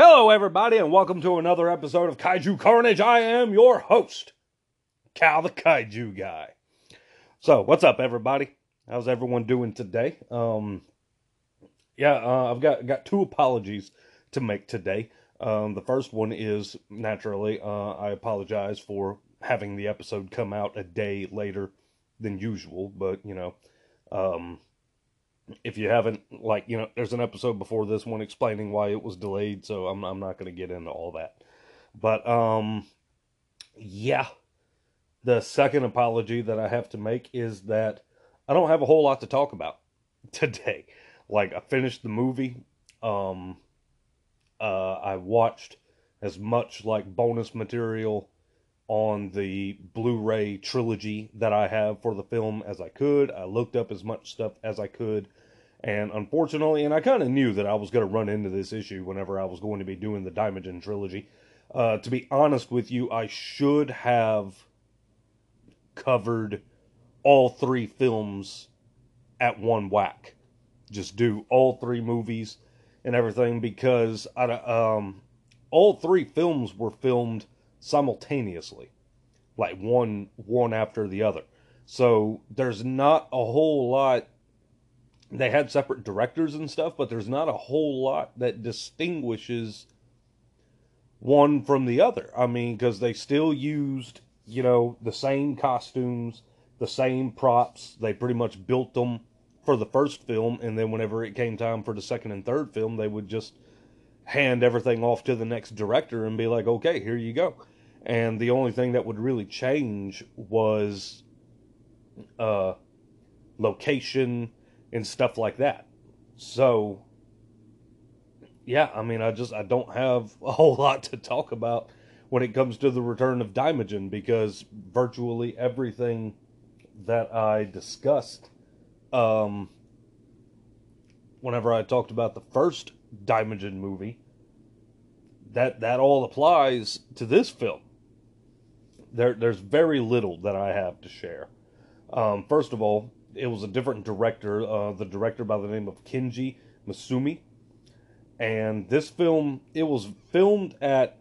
Hello, everybody, and welcome to another episode of Kaiju Carnage. I am your host, Kal the Kaiju Guy. So, what's up, everybody? How's everyone doing today? Um, yeah, uh, I've got got two apologies to make today. Um, the first one is naturally, uh, I apologize for having the episode come out a day later than usual, but you know, um, if you haven't like you know there's an episode before this one explaining why it was delayed so i'm, I'm not going to get into all that. But um yeah. The second apology that i have to make is that i don't have a whole lot to talk about today. Like i finished the movie. Um uh i watched as much like bonus material on the Blu-ray trilogy that I have for the film as I could. I looked up as much stuff as I could and unfortunately, and I kind of knew that I was going to run into this issue whenever I was going to be doing the Daimajin trilogy. Uh, to be honest with you, I should have covered all three films at one whack. Just do all three movies and everything because I, um, all three films were filmed simultaneously, like one one after the other. So there's not a whole lot they had separate directors and stuff, but there's not a whole lot that distinguishes one from the other. I mean, because they still used, you know, the same costumes, the same props. They pretty much built them for the first film, and then whenever it came time for the second and third film, they would just hand everything off to the next director and be like, okay, here you go. And the only thing that would really change was uh, location and stuff like that. So, yeah, I mean, I just I don't have a whole lot to talk about when it comes to the return of Daimajin because virtually everything that I discussed, um, whenever I talked about the first Daimajin movie, that that all applies to this film. There, there's very little that I have to share. Um, first of all, it was a different director, uh, the director by the name of Kenji Misumi. And this film, it was filmed at,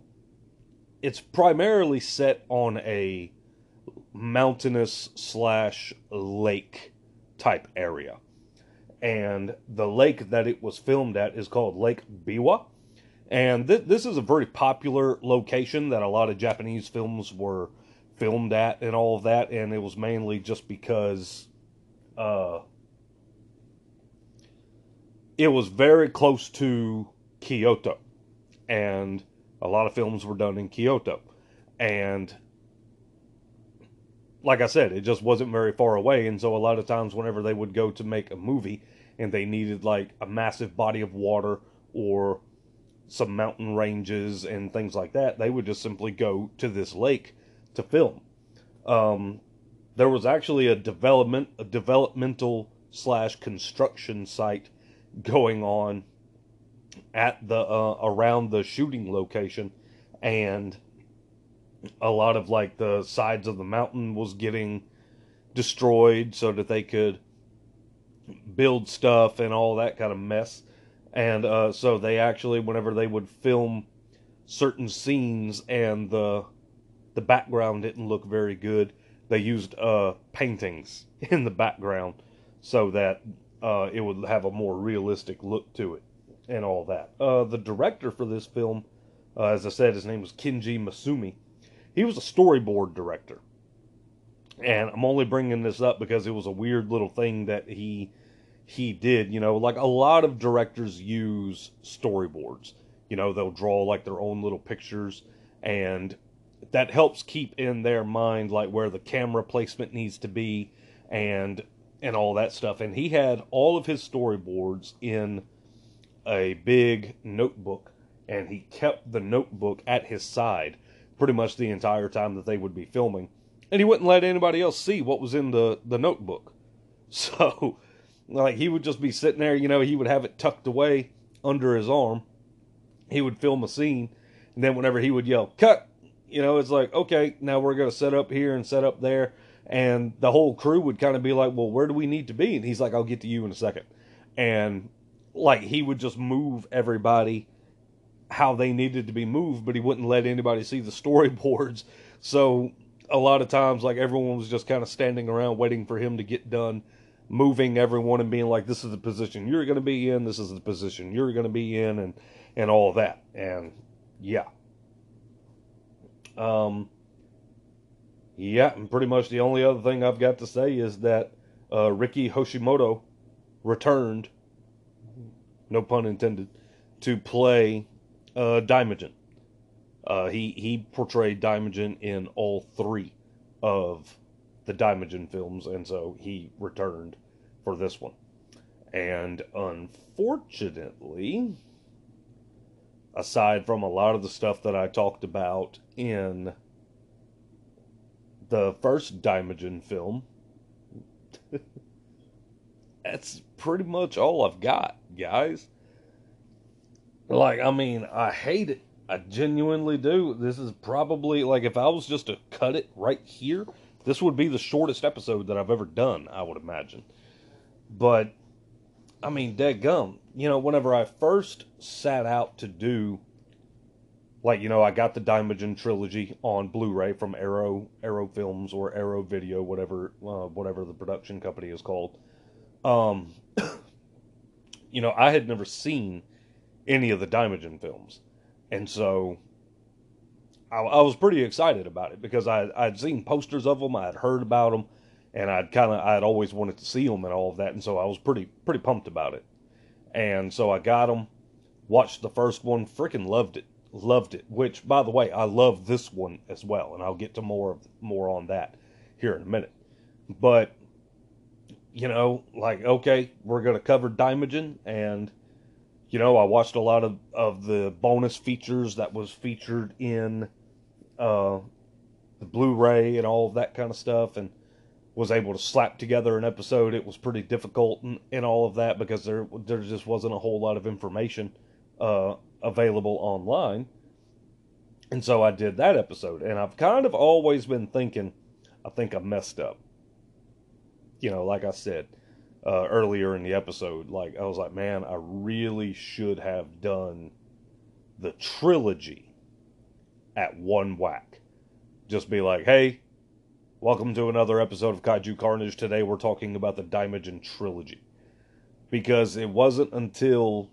it's primarily set on a mountainous slash lake type area. And the lake that it was filmed at is called Lake Biwa. And th- this is a very popular location that a lot of Japanese films were filmed at and all of that. And it was mainly just because uh, it was very close to Kyoto, and a lot of films were done in Kyoto, and like I said, it just wasn't very far away, and so a lot of times whenever they would go to make a movie and they needed like a massive body of water or some mountain ranges and things like that, they would just simply go to this lake to film. Um, there was actually a development a developmental slash construction site going on at the uh, around the shooting location and a lot of like the sides of the mountain was getting destroyed so that they could build stuff and all that kind of mess and uh, so they actually whenever they would film certain scenes and the the background didn't look very good they used uh, paintings in the background so that uh, it would have a more realistic look to it and all that. Uh, the director for this film, uh, as I said, his name was Kenji Misumi. He was a storyboard director. And I'm only bringing this up because it was a weird little thing that he he did. You know, like a lot of directors use storyboards. You know, they'll draw like their own little pictures and that helps keep in their mind like where the camera placement needs to be and and all that stuff and he had all of his storyboards in a big notebook and he kept the notebook at his side pretty much the entire time that they would be filming and he wouldn't let anybody else see what was in the the notebook so like he would just be sitting there you know he would have it tucked away under his arm he would film a scene and then whenever he would yell cut you know, it's like, okay, now we're going to set up here and set up there. And the whole crew would kind of be like, well, where do we need to be? And he's like, I'll get to you in a second. And like he would just move everybody how they needed to be moved, but he wouldn't let anybody see the storyboards. So a lot of times, like everyone was just kind of standing around waiting for him to get done moving everyone and being like, "This is the position you're going to be in. This is the position you're going to be in," and and all that. And yeah, um, yeah, and pretty much the only other thing I've got to say is that uh, Riki Hashimoto returned, no pun intended, to play uh, Daimajin. Uh, he he portrayed Daimajin in all three of the Daimajin films, and so he returned for this one. And unfortunately, aside from a lot of the stuff that I talked about in the first Daimajin film, that's pretty much all I've got, guys. Like, I mean, I hate it. I genuinely do. This is probably like if I was just to cut it right here, this would be the shortest episode that I've ever done, I would imagine. But I mean, dead gum. You know, whenever I first sat out to do like, you know, I got the Daimajin trilogy on Blu-ray from Arrow Arrow Films or Arrow Video, whatever uh, whatever the production company is called. Um you know, I had never seen any of the Daimajin films. And so I, I was pretty excited about it because I, I'd seen posters of them, I'd heard about them, and I'd kind of I'd always wanted to see them and all of that, and so I was pretty pretty pumped about it. And so I got them, watched the first one, freaking loved it, loved it. Which, by the way, I love this one as well, and I'll get to more of more on that here in a minute. But you know, like okay, we're gonna cover Daimajin, and you know, I watched a lot of, of the bonus features that was featured in uh, the Blu-ray and all of that kind of stuff, and was able to slap together an episode. It was pretty difficult and, and all of that because there there just wasn't a whole lot of information uh, available online, and so I did that episode. And I've kind of always been thinking, I think I messed up. You know, like I said, uh, earlier in the episode. Like I was like, man, I really should have done the trilogy at one whack. Just be like, hey, welcome to another episode of Kaiju Carnage. Today we're talking about the Daimajin trilogy. Because it wasn't until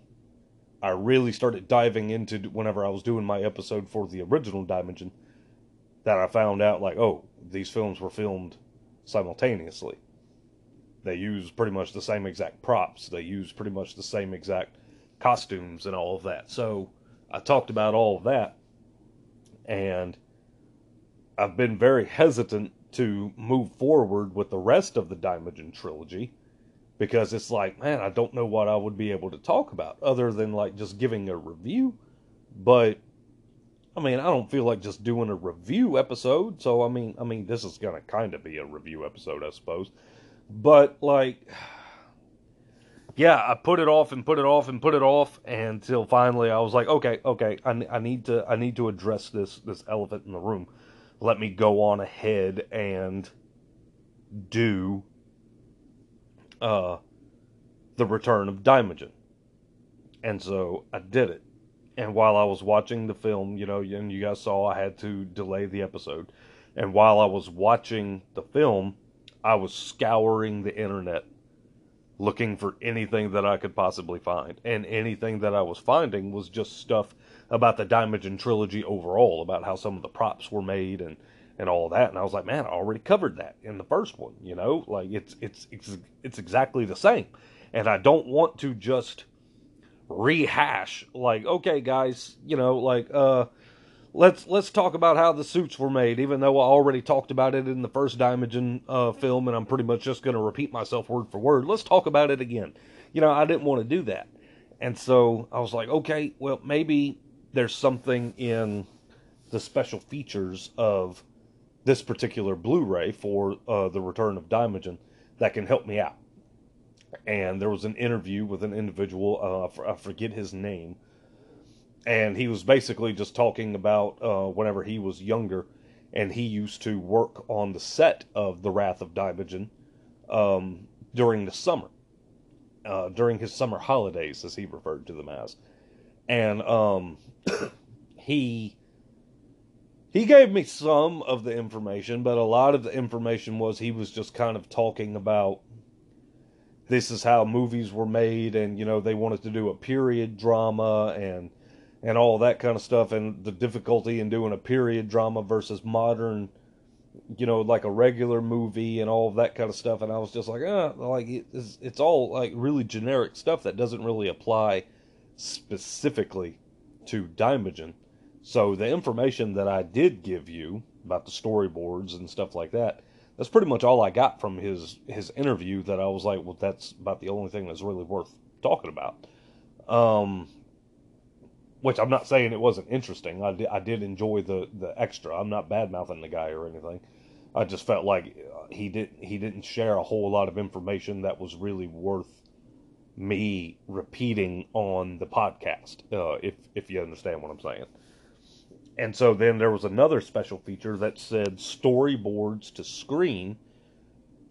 I really started diving into whenever I was doing my episode for the original Daimajin that I found out like, oh, these films were filmed simultaneously. They use pretty much the same exact props. They use pretty much the same exact costumes and all of that. So I talked about all of that, and I've been very hesitant to move forward with the rest of the Daimajin trilogy because it's like, man, I don't know what I would be able to talk about other than like just giving a review. But I mean, I don't feel like just doing a review episode. So I mean, I mean, this is gonna kind of be a review episode, I suppose. But like, yeah, I put it off and put it off and put it off until finally I was like, okay, okay, I, I need to I need to address this this elephant in the room. Let me go on ahead and do uh the return of Daimajin. And so I did it. And while I was watching the film, you know, and you guys saw I had to delay the episode. And while I was watching the film, I was scouring the internet looking for anything that I could possibly find. And anything that I was finding was just stuff about the Daimajin trilogy overall, about how some of the props were made and and all that. And I was like, man, I already covered that in the first one, you know? Like it's it's it's it's exactly the same. And I don't want to just rehash like, okay, guys, you know, like uh let's let's talk about how the suits were made, even though I already talked about it in the first Daimajin uh, film, and I'm pretty much just going to repeat myself word for word. Let's talk about it again. You know, I didn't want to do that, and so I was like, okay, well, maybe there's something in the special features of this particular Blu-ray for uh, the Return of Daimajin that can help me out. And there was an interview with an individual, uh, I forget his name, and he was basically just talking about uh, whenever he was younger, and he used to work on the set of The Wrath of Daimajin um, during the summer, uh, during his summer holidays, as he referred to them as. and um, he he gave me some of the information, but a lot of the information was he was just kind of talking about this is how movies were made, and you know they wanted to do a period drama and and all that kind of stuff, and the difficulty in doing a period drama versus modern you know, like a regular movie and all of that kind of stuff. And I was just like, ah, like it's, it's all like really generic stuff that doesn't really apply specifically to Daimajin. So the information that I did give you about the storyboards and stuff like that, that's pretty much all I got from his his interview. That I was like, well, that's about the only thing that's really worth talking about. Um, which I'm not saying it wasn't interesting. I did, I did enjoy the the extra. I'm not bad mouthing the guy or anything. I just felt like uh, he did he didn't share a whole lot of information that was really worth me repeating on the podcast. Uh, if if you understand what I'm saying. And so then there was another special feature that said storyboards to screen,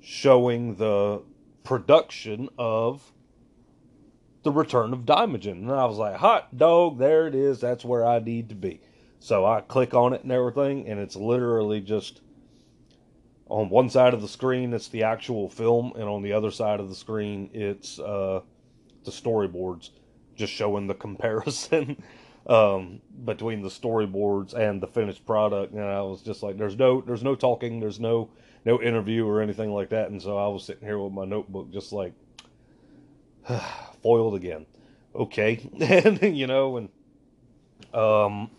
showing the production of the Return of Daimajin. And I was like, hot dog, there it is. That's where I need to be. So I click on it and everything, and it's literally just on one side of the screen it's the actual film, and on the other side of the screen it's uh, the storyboards, just showing the comparison um, between the storyboards and the finished product. And I was just like, there's no, there's no talking, there's no, no interview or anything like that. And so I was sitting here with my notebook, just like foiled again. Okay, and you know, and um,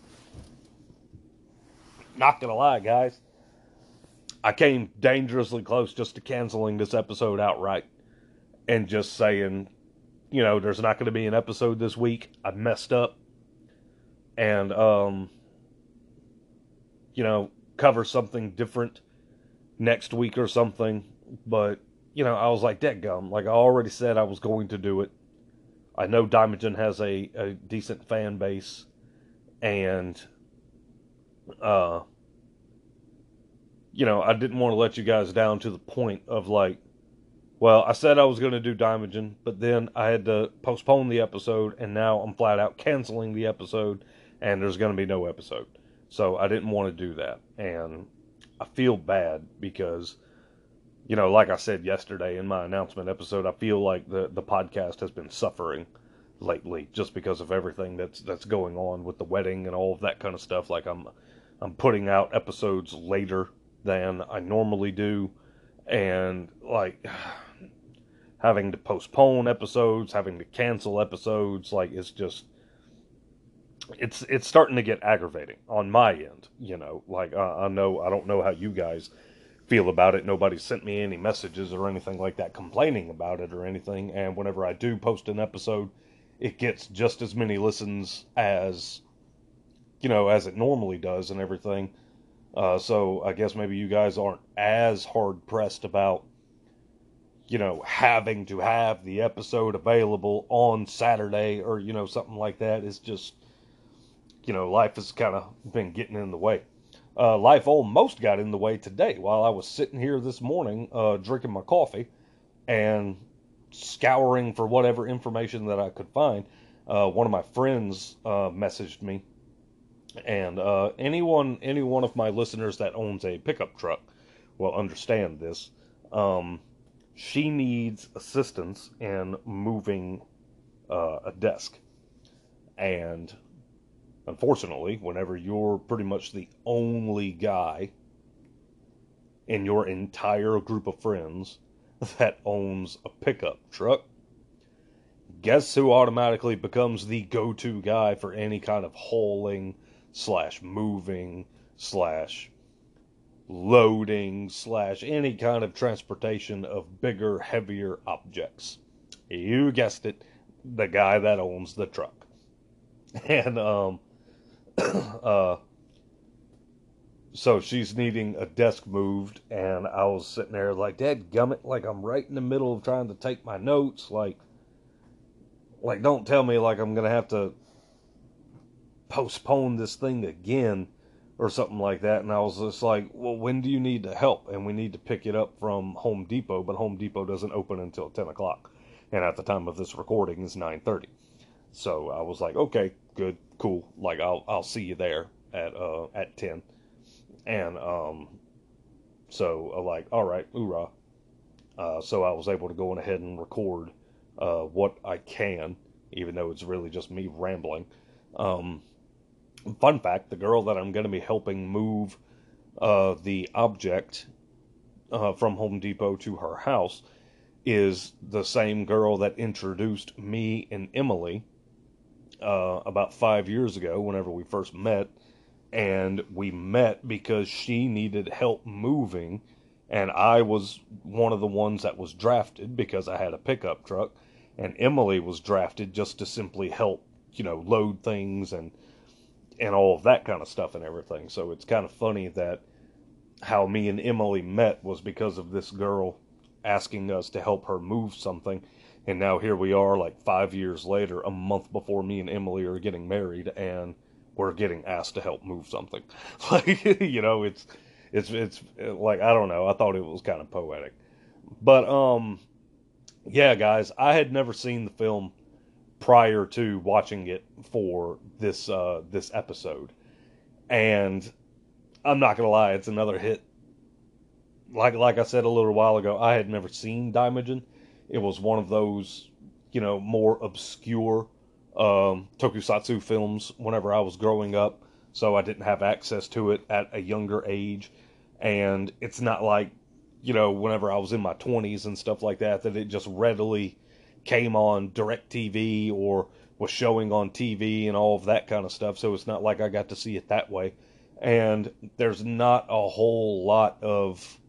not gonna lie, guys, I came dangerously close just to canceling this episode outright and just saying, you know, there's not going to be an episode this week. I messed up, and um, you know, cover something different next week or something. But you know, I was like, dead gum. Like I already said, I was going to do it. I know Daimajin has a, a decent fan base, and uh, you know, I didn't want to let you guys down to the point of like, well, I said I was going to do Daimajin, but then I had to postpone the episode, and now I'm flat out canceling the episode, and there's going to be no episode. So I didn't want to do that, and I feel bad because, you know, like I said yesterday in my announcement episode, I feel like the the podcast has been suffering lately just because of everything that's that's going on with the wedding and all of that kind of stuff. Like I'm I'm putting out episodes later than I normally do, and like having to postpone episodes, having to cancel episodes, like it's just it's it's starting to get aggravating on my end. You know, like I, I know I don't know how you guys feel about it. Nobody sent me any messages or anything like that complaining about it or anything. And whenever I do post an episode, it gets just as many listens as you know as it normally does and everything. Uh, so I guess maybe you guys aren't as hard pressed about, you know, having to have the episode available on Saturday or, you know, something like that. It's just, you know, life has kind of been getting in the way. Uh, life almost got in the way today while I was sitting here this morning uh, drinking my coffee and scouring for whatever information that I could find. Uh, one of my friends uh, messaged me and uh, anyone, any one of my listeners that owns a pickup truck will understand this. Um, she needs assistance in moving uh, a desk, and unfortunately, whenever you're pretty much the only guy in your entire group of friends that owns a pickup truck, guess who automatically becomes the go-to guy for any kind of hauling slash moving slash loading slash any kind of transportation of bigger, heavier objects. You guessed it, the guy that owns the truck. And um uh so she's needing a desk moved and I was sitting there like Dad gummit like I'm right in the middle of trying to take my notes like like don't tell me like I'm gonna have to postpone this thing again or something like that. And I was just like, well, when do you need the help? And we need to pick it up from Home Depot, but Home Depot doesn't open until 10 o'clock. And at the time of this recording is 9.30. So I was like, okay, good, cool. Like I'll I'll see you there at uh at ten, and um, so uh, like all right, hoorah. Uh, so I was able to go on ahead and record uh, what I can, even though it's really just me rambling. Um, fun fact: the girl that I'm going to be helping move uh, the object uh, from Home Depot to her house is the same girl that introduced me and Emily uh, about five years ago, whenever we first met. And we met because she needed help moving, and I was one of the ones that was drafted because I had a pickup truck, and Emily was drafted just to simply help, you know, load things and and all of that kind of stuff and everything. So it's kind of funny that how me and Emily met was because of this girl asking us to help her move something. And now here we are, like five years later, a month before me and Emily are getting married, and we're getting asked to help move something. Like, you know, it's, it's, it's like, I don't know. I thought it was kind of poetic. But, um, yeah, guys, I had never seen the film prior to watching it for this, uh, this episode. And I'm not gonna lie, it's another hit. Like like I said a little while ago, I had never seen Daimajin. It was one of those, you know, more obscure um, tokusatsu films whenever I was growing up, so I didn't have access to it at a younger age. And it's not like, you know, whenever I was in my 20s and stuff like that, that it just readily came on DirecTV or was showing on TV and all of that kind of stuff. So it's not like I got to see it that way and there's not a whole lot of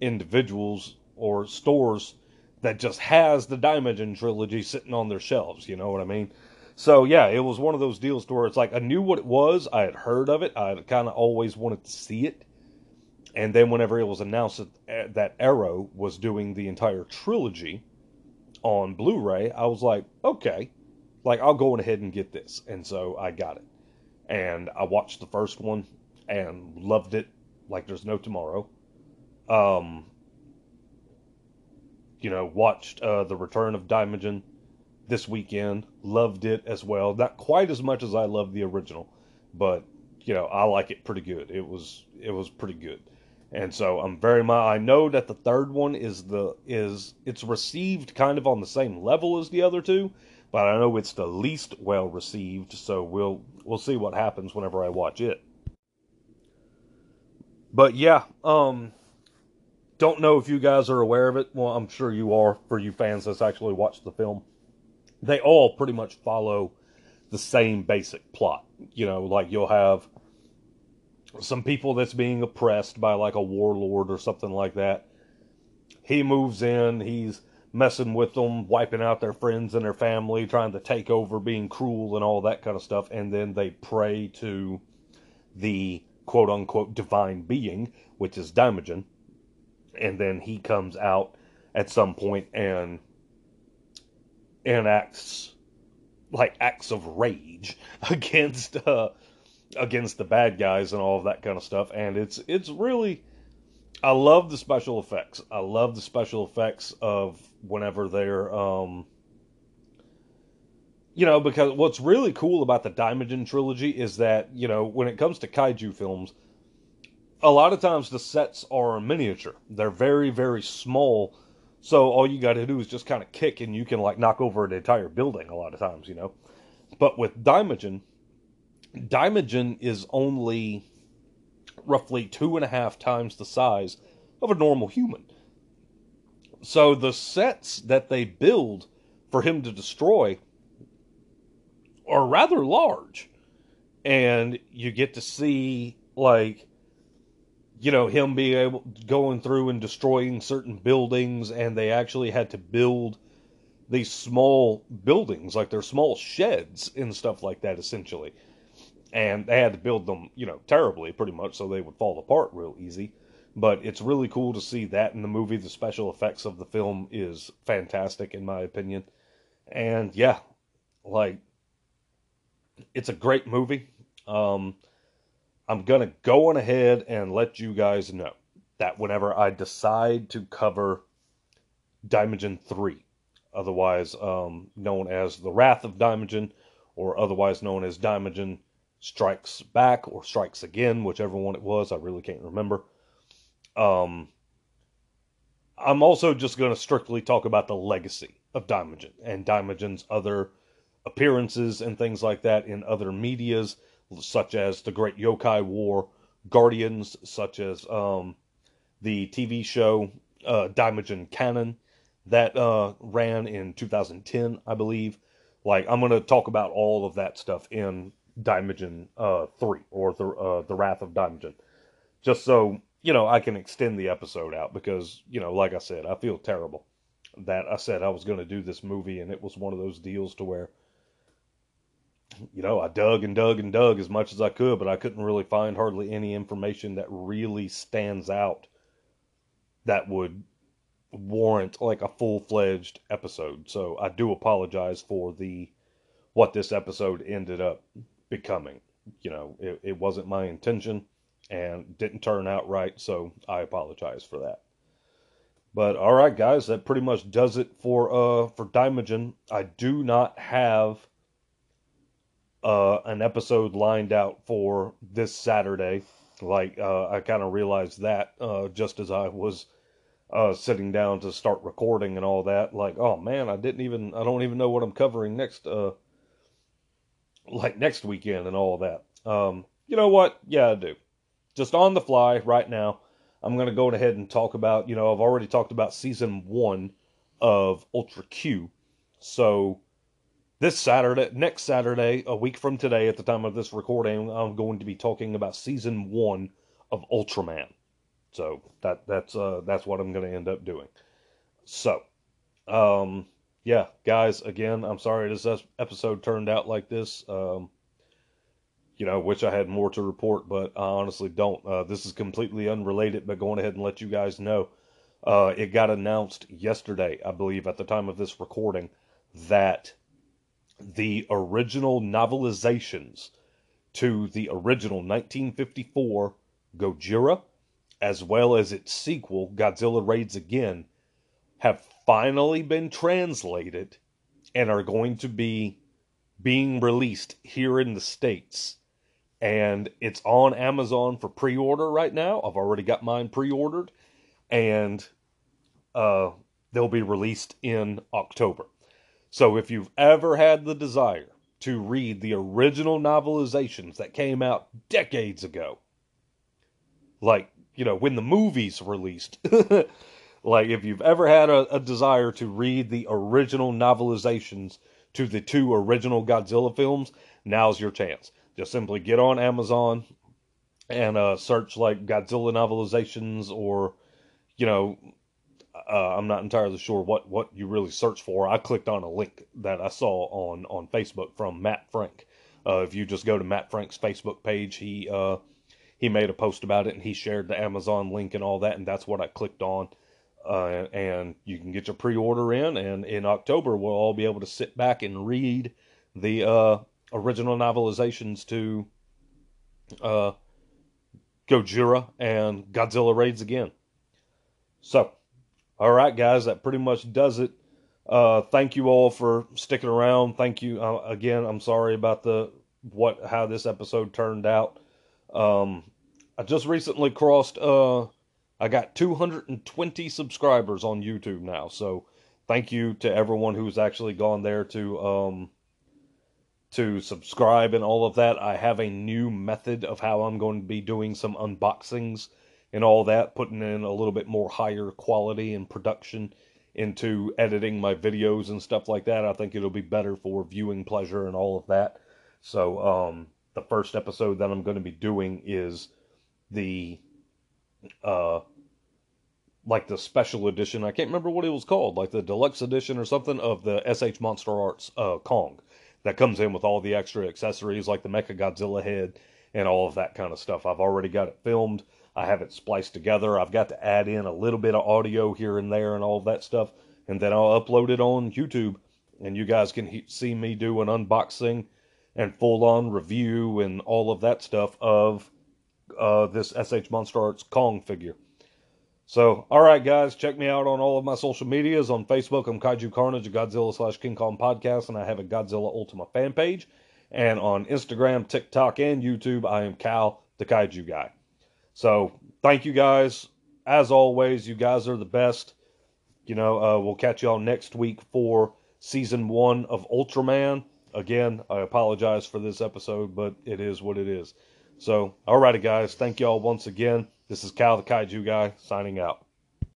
individuals or stores that just has the Daimajin trilogy sitting on their shelves. You know what I mean? So yeah, it was one of those deals where it's like I knew what it was, I had heard of it, I kind of always wanted to see it, and then whenever it was announced that eh, that Arrow was doing the entire trilogy on Blu-ray, I was like, okay, like I'll go ahead and get this, and so I got it, and I watched the first one, and loved it like there's no tomorrow. Um, you know, watched uh, the Return of Daimajin this weekend. Loved it as well. Not quite as much as I love the original, but you know, I like it pretty good. It was it was pretty good. And so I'm very I know that the third one is the is it's received kind of on the same level as the other two, but I know it's the least well received, so we'll we'll see what happens whenever I watch it. But yeah, um, don't know if you guys are aware of it. Well, I'm sure you are for you fans that's actually watched the film. They all pretty much follow the same basic plot. You know, like you'll have some people that's being oppressed by like a warlord or something like that. He moves in, he's messing with them, wiping out their friends and their family, trying to take over, being cruel and all that kind of stuff, and then they pray to the quote unquote divine being, which is Daimajin. And then he comes out at some point and enacts like acts of rage against uh against the bad guys and all of that kind of stuff and it's it's really I love the special effects. I love the special effects of whenever they're um you know, because what's really cool about the Daimajin trilogy is that, you know, when it comes to kaiju films, a lot of times the sets are miniature. They're very, very small. So all you got to do is just kind of kick and you can like knock over an entire building a lot of times, you know. But with Daimajin, Daimajin is only roughly two and a half times the size of a normal human. So the sets that they build for him to destroy are rather large. And you get to see, like, you know, him being able going through and destroying certain buildings, and they actually had to build these small buildings, like they're small sheds and stuff like that, essentially. And they had to build them, you know, terribly, pretty much, so they would fall apart real easy. But it's really cool to see that in the movie. The special effects of the film is fantastic, in my opinion. And yeah, like it's a great movie. Um, I'm going to go on ahead and let you guys know that whenever I decide to cover Daimajin 3, otherwise um, known as the Wrath of Daimajin, or otherwise known as Daimajin Strikes Back or Strikes Again, whichever one it was. I really can't remember. Um, I'm also just going to strictly talk about the legacy of Daimajin and Daimajin's other appearances and things like that in other medias, such as the Great Yokai War, Guardians, such as um, the TV show uh, Daimajin Kanon that uh, ran in 2010, I believe. Like, I'm going to talk about all of that stuff in Daimajin uh, 3, or the, uh, the Wrath of Daimajin. Just so, you know, I can extend the episode out because, you know, like I said, I feel terrible that I said I was going to do this movie, and it was one of those deals to where, you know, I dug and dug and dug as much as I could, but I couldn't really find hardly any information that really stands out that would warrant like a full-fledged episode. So I do apologize for the what this episode ended up becoming. You know, it, it wasn't my intention and didn't turn out right, so I apologize for that. But all right, guys, that pretty much does it for uh for Daimajin. I do not have uh an episode lined out for this Saturday. Like uh, I kind of realized that uh, just as I was uh, sitting down to start recording and all that. Like, oh man, I didn't even I don't even know what I'm covering next uh like next weekend and all that. Um, you know what? Yeah, I do. Just on the fly right now. I'm going to go ahead and talk about, you know, I've already talked about season 1 of Ultra Q. So this Saturday, next Saturday, a week from today at the time of this recording, I'm going to be talking about season 1 of Ultraman. So that that's uh that's what I'm going to end up doing. So, um yeah, guys, again, I'm sorry this episode turned out like this. Um, you know, wish I had more to report, but I honestly don't. Uh, this is completely unrelated, but going ahead and let you guys know. Uh, it got announced yesterday, I believe, at the time of this recording, that the original novelizations to the original 1954 Gojira, as well as its sequel, Godzilla Raids Again, have finally been translated and are going to be being released here in the States. And it's on Amazon for pre order right now. I've already got mine pre ordered. And uh, they'll be released in October. So if you've ever had the desire to read the original novelizations that came out decades ago, like, you know, when the movies released, Like, if you've ever had a, a desire to read the original novelizations to the two original Godzilla films, now's your chance. Just simply get on Amazon and uh, search like Godzilla novelizations or, you know, uh, I'm not entirely sure what, what you really search for. I clicked on a link that I saw on, on Facebook from Matt Frank. Uh, if you just go to Matt Frank's Facebook page, he uh, he made a post about it and he shared the Amazon link and all that, and that's what I clicked on. Uh, and you can get your pre-order in, and in October we'll all be able to sit back and read the uh, original novelizations to uh, Gojira and Godzilla Raids Again. So, all right, guys, that pretty much does it. Uh, thank you all for sticking around. Thank you uh, again. I'm sorry about the what how this episode turned out. Um, I just recently crossed uh I got 220 subscribers on YouTube now. So thank you to everyone who's actually gone there to um, to subscribe and all of that. I have a new method of how I'm going to be doing some unboxings and all that, putting in a little bit more higher quality and production into editing my videos and stuff like that. I think it'll be better for viewing pleasure and all of that. So um, the first episode that I'm going to be doing is the uh, like the special edition. I can't remember what it was called, like the deluxe edition or something of the SH Monster Arts uh, Kong that comes in with all the extra accessories like the Mecha Godzilla head and all of that kind of stuff. I've already got it filmed. I have it spliced together. I've got to add in a little bit of audio here and there and all of that stuff, and then I'll upload it on YouTube, and you guys can he- see me do an unboxing and full on review and all of that stuff of uh, this SH Monster Arts Kong figure. So, all right, guys, check me out on all of my social medias. On Facebook, I'm Kaiju Carnage, a Godzilla slash King Kong podcast, and I have a Godzilla Ultima fan page. And on Instagram, TikTok, and YouTube, I am Kal, the Kaiju Guy. So, thank you guys. As always, you guys are the best. You know, uh, we'll catch y'all next week for season one of Ultraman. Again, I apologize for this episode, but it is what it is. So, alrighty, guys. Thank y'all once again. This is Kal the Kaiju Guy signing out.